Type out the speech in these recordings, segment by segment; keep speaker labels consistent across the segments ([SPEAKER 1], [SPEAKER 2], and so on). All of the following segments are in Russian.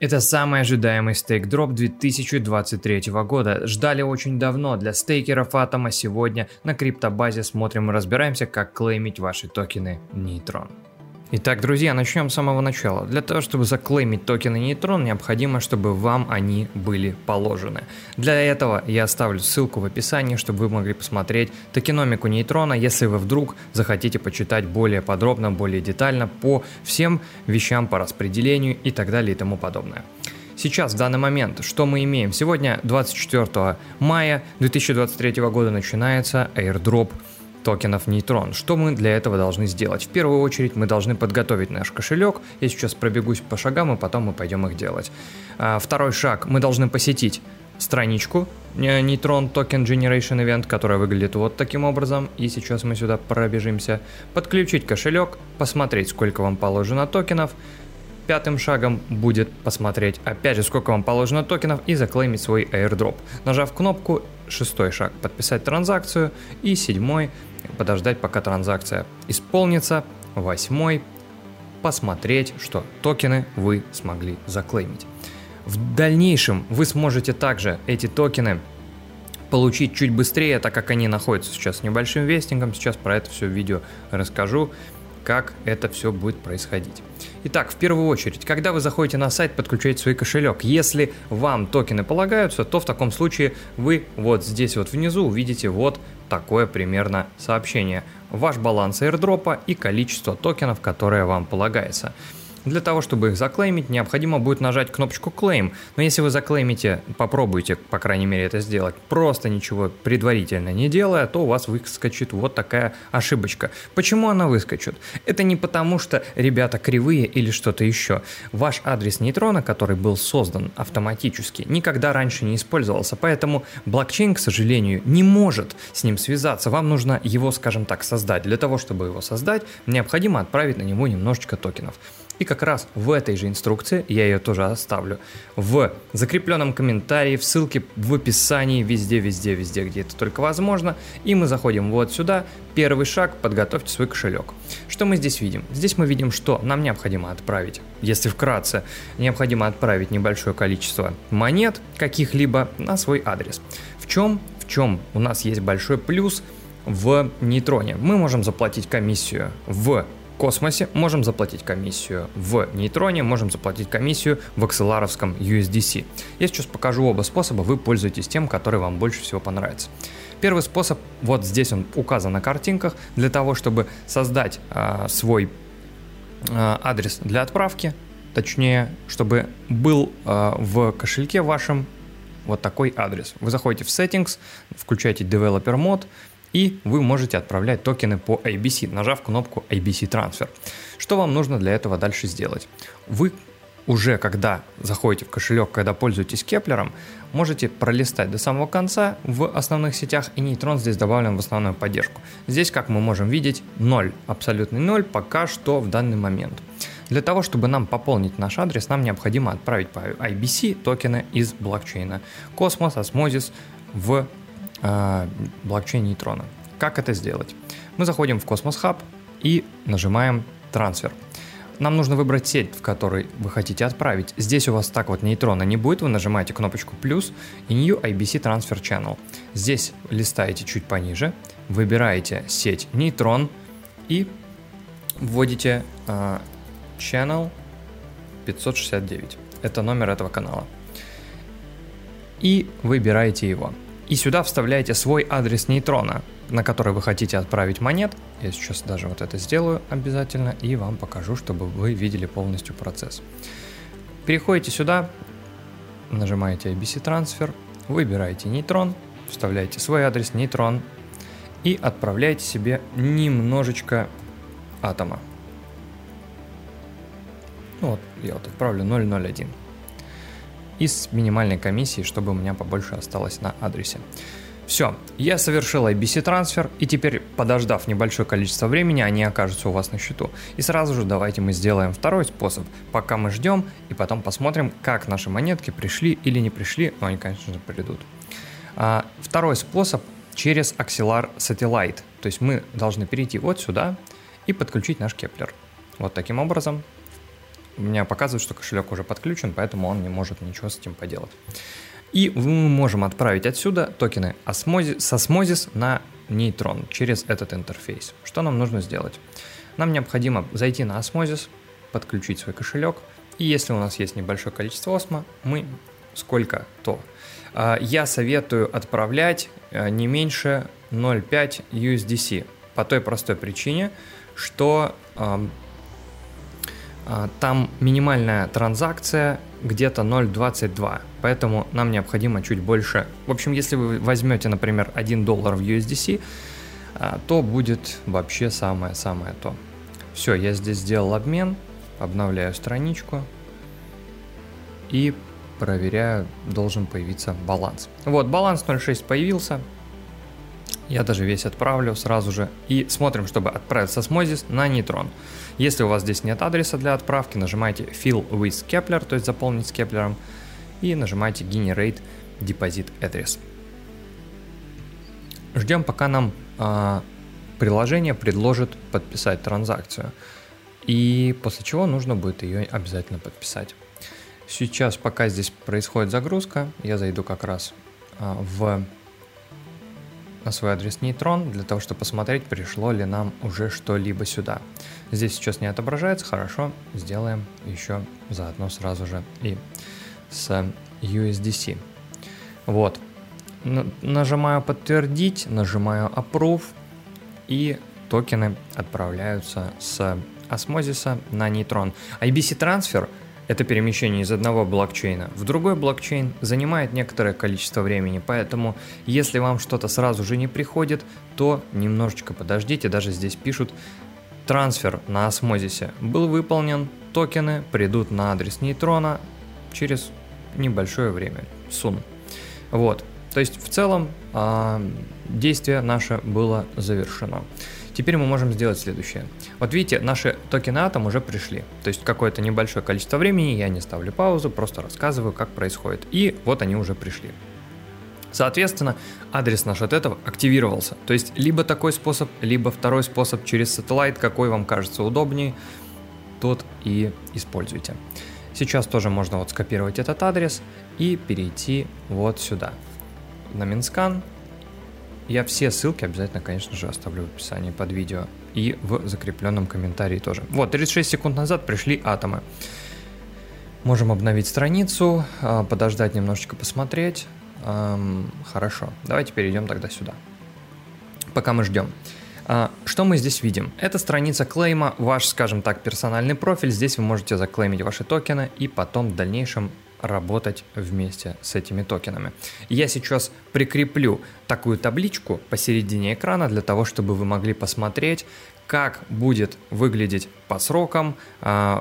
[SPEAKER 1] Это самый ожидаемый стейк-дроп 2023 года. Ждали очень давно. Для стейкеров Атома сегодня на криптобазе смотрим и разбираемся, как клеймить ваши токены Нейтron. Итак, друзья, начнем с самого начала. Для того, чтобы заклеймить токены Нейтрон, необходимо, чтобы вам они были положены. Для этого я оставлю ссылку в описании, чтобы вы могли посмотреть токеномику Нейтрона, если вы вдруг захотите почитать более подробно, более детально по всем вещам по распределению и так далее и тому подобное. Сейчас, в данный момент, что мы имеем? Сегодня, 24 мая 2023 года, начинается airdrop токенов нейтрон. Что мы для этого должны сделать? В первую очередь мы должны подготовить наш кошелек. Я сейчас пробегусь по шагам, и потом мы пойдем их делать. А, второй шаг. Мы должны посетить страничку э, Neutron Token Generation Event, которая выглядит вот таким образом. И сейчас мы сюда пробежимся. Подключить кошелек, посмотреть, сколько вам положено токенов. Пятым шагом будет посмотреть, опять же, сколько вам положено токенов и заклеймить свой airdrop. Нажав кнопку, шестой шаг, подписать транзакцию. И седьмой, подождать, пока транзакция исполнится. Восьмой, посмотреть, что токены вы смогли заклеймить. В дальнейшем вы сможете также эти токены получить чуть быстрее, так как они находятся сейчас с небольшим вестингом. Сейчас про это все видео расскажу как это все будет происходить. Итак, в первую очередь, когда вы заходите на сайт, подключаете свой кошелек. Если вам токены полагаются, то в таком случае вы вот здесь вот внизу увидите вот такое примерно сообщение. Ваш баланс airdropа и количество токенов, которое вам полагается. Для того, чтобы их заклеймить, необходимо будет нажать кнопочку Claim. Но если вы заклеймите, попробуйте, по крайней мере, это сделать, просто ничего предварительно не делая, то у вас выскочит вот такая ошибочка. Почему она выскочит? Это не потому, что ребята кривые или что-то еще. Ваш адрес нейтрона, который был создан автоматически, никогда раньше не использовался, поэтому блокчейн, к сожалению, не может с ним связаться. Вам нужно его, скажем так, создать. Для того, чтобы его создать, необходимо отправить на него немножечко токенов. И как раз в этой же инструкции, я ее тоже оставлю, в закрепленном комментарии, в ссылке в описании, везде, везде, везде, где это только возможно. И мы заходим вот сюда. Первый шаг – подготовьте свой кошелек. Что мы здесь видим? Здесь мы видим, что нам необходимо отправить, если вкратце, необходимо отправить небольшое количество монет каких-либо на свой адрес. В чем, в чем у нас есть большой плюс в нейтроне? Мы можем заплатить комиссию в космосе можем заплатить комиссию в нейтроне, можем заплатить комиссию в акселаровском USDC. Я сейчас покажу оба способа, вы пользуетесь тем, который вам больше всего понравится. Первый способ, вот здесь он указан на картинках, для того, чтобы создать э, свой э, адрес для отправки, точнее, чтобы был э, в кошельке вашем вот такой адрес. Вы заходите в Settings, включаете Developer Mode, и вы можете отправлять токены по ABC, нажав кнопку ABC Transfer. Что вам нужно для этого дальше сделать? Вы уже когда заходите в кошелек, когда пользуетесь Кеплером, можете пролистать до самого конца в основных сетях, и нейтрон здесь добавлен в основную поддержку. Здесь, как мы можем видеть, 0, абсолютный 0 пока что в данный момент. Для того, чтобы нам пополнить наш адрес, нам необходимо отправить по IBC токены из блокчейна Cosmos, Osmosis в блокчейн нейтрона. Как это сделать? Мы заходим в Cosmos Hub и нажимаем трансфер. Нам нужно выбрать сеть, в которой вы хотите отправить. Здесь у вас так вот нейтрона не будет, вы нажимаете кнопочку плюс и New IBC Transfer Channel. Здесь листаете чуть пониже, выбираете сеть нейтрон и вводите э, Channel 569. Это номер этого канала. И выбираете его. И сюда вставляете свой адрес нейтрона, на который вы хотите отправить монет. Я сейчас даже вот это сделаю обязательно и вам покажу, чтобы вы видели полностью процесс. Переходите сюда, нажимаете ABC Transfer, выбираете нейтрон, вставляете свой адрес нейтрон и отправляете себе немножечко атома. Ну вот, я вот отправлю 001 и с минимальной комиссией, чтобы у меня побольше осталось на адресе. Все, я совершил IBC трансфер, и теперь, подождав небольшое количество времени, они окажутся у вас на счету. И сразу же давайте мы сделаем второй способ, пока мы ждем, и потом посмотрим, как наши монетки пришли или не пришли, но они, конечно же, придут. А, второй способ через Axelar Satellite, то есть мы должны перейти вот сюда и подключить наш Keplr. Вот таким образом у меня показывает, что кошелек уже подключен, поэтому он не может ничего с этим поделать. И мы можем отправить отсюда токены Osmosis, с Osmosis на нейтрон через этот интерфейс. Что нам нужно сделать? Нам необходимо зайти на Osmosis, подключить свой кошелек, и если у нас есть небольшое количество осмо, мы сколько то. А, я советую отправлять э, не меньше 0,5 USDC по той простой причине, что там минимальная транзакция где-то 0.22, поэтому нам необходимо чуть больше. В общем, если вы возьмете, например, 1 доллар в USDC, а, то будет вообще самое-самое то. Все, я здесь сделал обмен, обновляю страничку и проверяю, должен появиться баланс. Вот, баланс 0.6 появился, я даже весь отправлю сразу же. И смотрим, чтобы отправиться с Mozis на нейтрон. Если у вас здесь нет адреса для отправки, нажимайте Fill with Kepler, то есть заполнить с Кеплером, и нажимайте Generate Deposit Address. Ждем, пока нам э, приложение предложит подписать транзакцию. И после чего нужно будет ее обязательно подписать. Сейчас, пока здесь происходит загрузка, я зайду как раз э, в на свой адрес нейтрон для того, чтобы посмотреть, пришло ли нам уже что-либо сюда. Здесь сейчас не отображается, хорошо, сделаем еще заодно сразу же и с USDC. Вот, нажимаю подтвердить, нажимаю approve и токены отправляются с осмозиса на нейтрон. IBC трансфер – это перемещение из одного блокчейна в другой блокчейн занимает некоторое количество времени, поэтому если вам что-то сразу же не приходит, то немножечко подождите, даже здесь пишут трансфер на осмозисе был выполнен, токены придут на адрес нейтрона через небольшое время, сун. Вот, то есть в целом э, действие наше было завершено. Теперь мы можем сделать следующее. Вот видите, наши токены Atom уже пришли. То есть какое-то небольшое количество времени, я не ставлю паузу, просто рассказываю, как происходит. И вот они уже пришли. Соответственно, адрес наш от этого активировался. То есть либо такой способ, либо второй способ через Satellite, какой вам кажется удобнее, тот и используйте. Сейчас тоже можно вот скопировать этот адрес и перейти вот сюда. На Mintscan я все ссылки обязательно, конечно же, оставлю в описании под видео и в закрепленном комментарии тоже. Вот, 36 секунд назад пришли атомы. Можем обновить страницу, а, подождать немножечко, посмотреть. Хорошо, давайте перейдем тогда сюда. Пока мы ждем. А, что мы здесь видим? Это страница клейма, ваш, скажем так, персональный профиль. Здесь вы можете заклеймить ваши токены и потом в дальнейшем работать вместе с этими токенами. Я сейчас прикреплю такую табличку посередине экрана для того, чтобы вы могли посмотреть, как будет выглядеть по срокам э,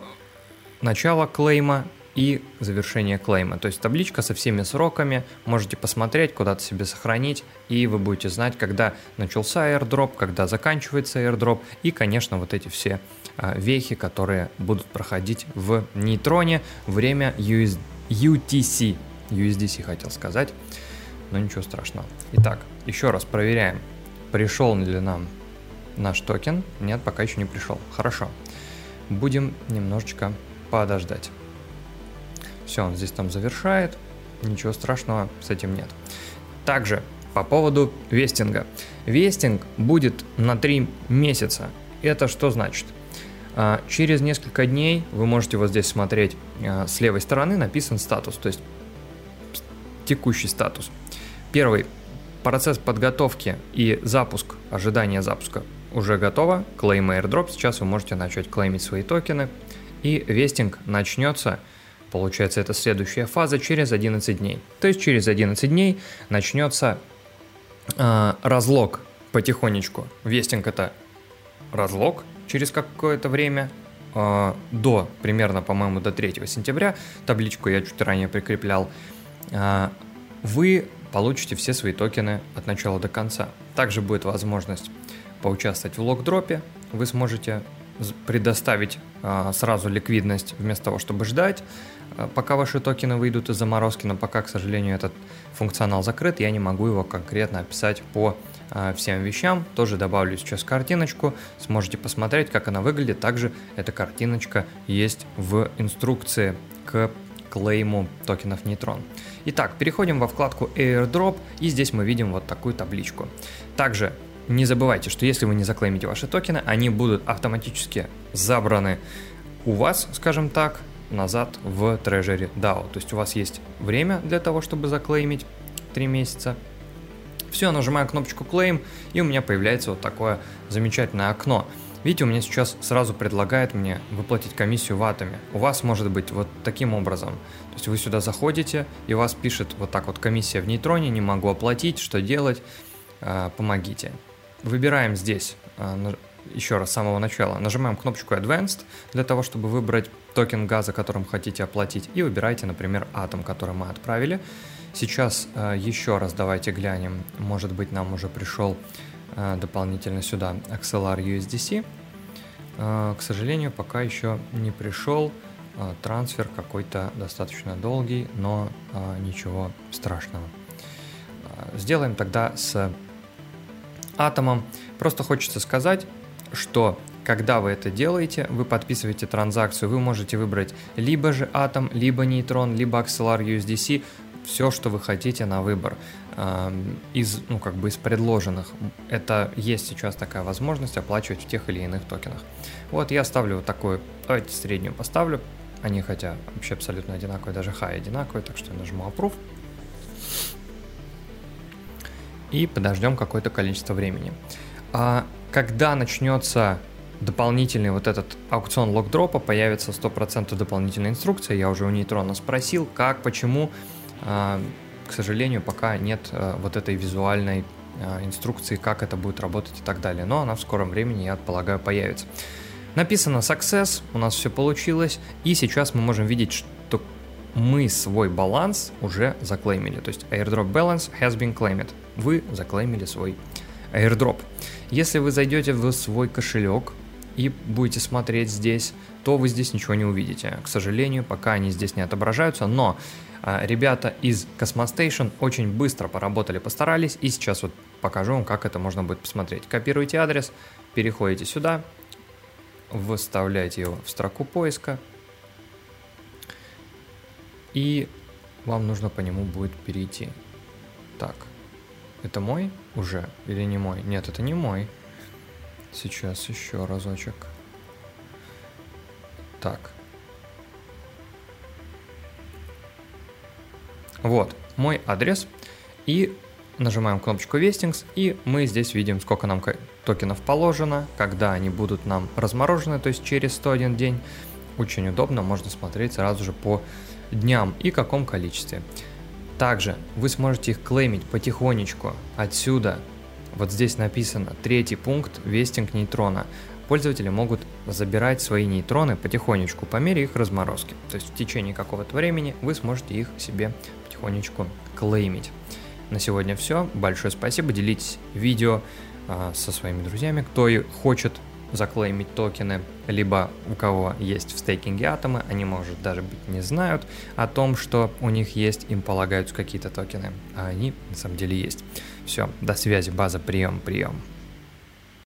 [SPEAKER 1] начало клейма и завершение клейма. То есть табличка со всеми сроками, можете посмотреть, куда-то себе сохранить, и вы будете знать, когда начался airdrop, когда заканчивается airdrop, и, конечно, вот эти все э, вехи, которые будут проходить в нейтроне, время USD UTC. USDC хотел сказать, но ничего страшного. Итак, еще раз проверяем, пришел ли нам наш токен. Нет, пока еще не пришел. Хорошо. Будем немножечко подождать. Все, он здесь там завершает. Ничего страшного с этим нет. Также по поводу вестинга. Вестинг будет на 3 месяца. Это что значит? А, через несколько дней вы можете вот здесь смотреть а, с левой стороны написан статус, то есть текущий статус. Первый процесс подготовки и запуск, ожидание запуска уже готово. Claim airdrop. Сейчас вы можете начать клеймить свои токены. И вестинг начнется, получается, это следующая фаза, через 11 дней. То есть через 11 дней начнется э, разлог потихонечку. Вестинг это разлог, через какое-то время, э, до примерно, по-моему, до 3 сентября, табличку я чуть ранее прикреплял, э, вы получите все свои токены от начала до конца. Также будет возможность поучаствовать в лог-дропе, вы сможете предоставить э, сразу ликвидность вместо того, чтобы ждать, пока ваши токены выйдут из заморозки, но пока, к сожалению, этот функционал закрыт, я не могу его конкретно описать по всем вещам. Тоже добавлю сейчас картиночку, сможете посмотреть, как она выглядит. Также эта картиночка есть в инструкции к клейму токенов Neutron. Итак, переходим во вкладку Airdrop, и здесь мы видим вот такую табличку. Также не забывайте, что если вы не заклеймите ваши токены, они будут автоматически забраны у вас, скажем так, назад в Treasury DAO. То есть у вас есть время для того, чтобы заклеймить 3 месяца. Все, нажимаю кнопочку Claim, и у меня появляется вот такое замечательное окно. Видите, у меня сейчас сразу предлагает мне выплатить комиссию в атоме. У вас может быть вот таким образом. То есть вы сюда заходите, и у вас пишет вот так вот комиссия в нейтроне, не могу оплатить, что делать, а, помогите. Выбираем здесь, а, еще раз с самого начала, нажимаем кнопочку Advanced для того, чтобы выбрать токен газа, которым хотите оплатить, и выбирайте, например, атом, который мы отправили. Сейчас а, еще раз давайте глянем, может быть нам уже пришел Э, дополнительно сюда XLR USDC. Э, к сожалению, пока еще не пришел э, трансфер какой-то достаточно долгий, но ничего страшного. Сделаем тогда с атомом. Просто хочется сказать, что когда вы это делаете, вы подписываете транзакцию, вы можете выбрать либо же атом, либо нейтрон, либо XLR USDC, все, что вы хотите на выбор из, ну, как бы из предложенных. Это есть сейчас такая возможность оплачивать в тех или иных токенах. Вот я ставлю вот такую, давайте среднюю поставлю. Они хотя вообще абсолютно одинаковые, даже high одинаковые, так что я нажму Approve. И подождем какое-то количество времени. А когда начнется дополнительный вот этот аукцион локдропа, появится 100% дополнительная инструкция. Я уже у Нейтрона спросил, как, почему к сожалению, пока нет э, вот этой визуальной э, инструкции, как это будет работать и так далее. Но она в скором времени, я полагаю, появится. Написано Success, у нас все получилось, и сейчас мы можем видеть, что мы свой баланс уже заклеймили. То есть airdrop balance has been claimed. Вы заклеймили свой airdrop. Если вы зайдете в свой кошелек и будете смотреть здесь, то вы здесь ничего не увидите. К сожалению, пока они здесь не отображаются, но а, ребята из Cosmostation очень быстро поработали, постарались, и сейчас вот покажу вам, как это можно будет посмотреть. Копируете адрес, переходите сюда, выставляете его в строку поиска, и вам нужно по нему будет перейти. Так, это мой уже или не мой? Нет, это не мой. Сейчас еще разочек. Так, Вот мой адрес. И нажимаем кнопочку Vestings, и мы здесь видим, сколько нам токенов положено, когда они будут нам разморожены, то есть через 101 день. Очень удобно, можно смотреть сразу же по дням и каком количестве. Также вы сможете их клеймить потихонечку отсюда. Вот здесь написано третий пункт вестинг нейтрона пользователи могут забирать свои нейтроны потихонечку по мере их разморозки. То есть в течение какого-то времени вы сможете их себе потихонечку клеймить. На сегодня все. Большое спасибо. Делитесь видео э, со своими друзьями, кто хочет заклеймить токены, либо у кого есть в стейкинге атомы, они, может, даже быть не знают о том, что у них есть, им полагаются какие-то токены, а они на самом деле есть. Все, до связи, база, прием, прием.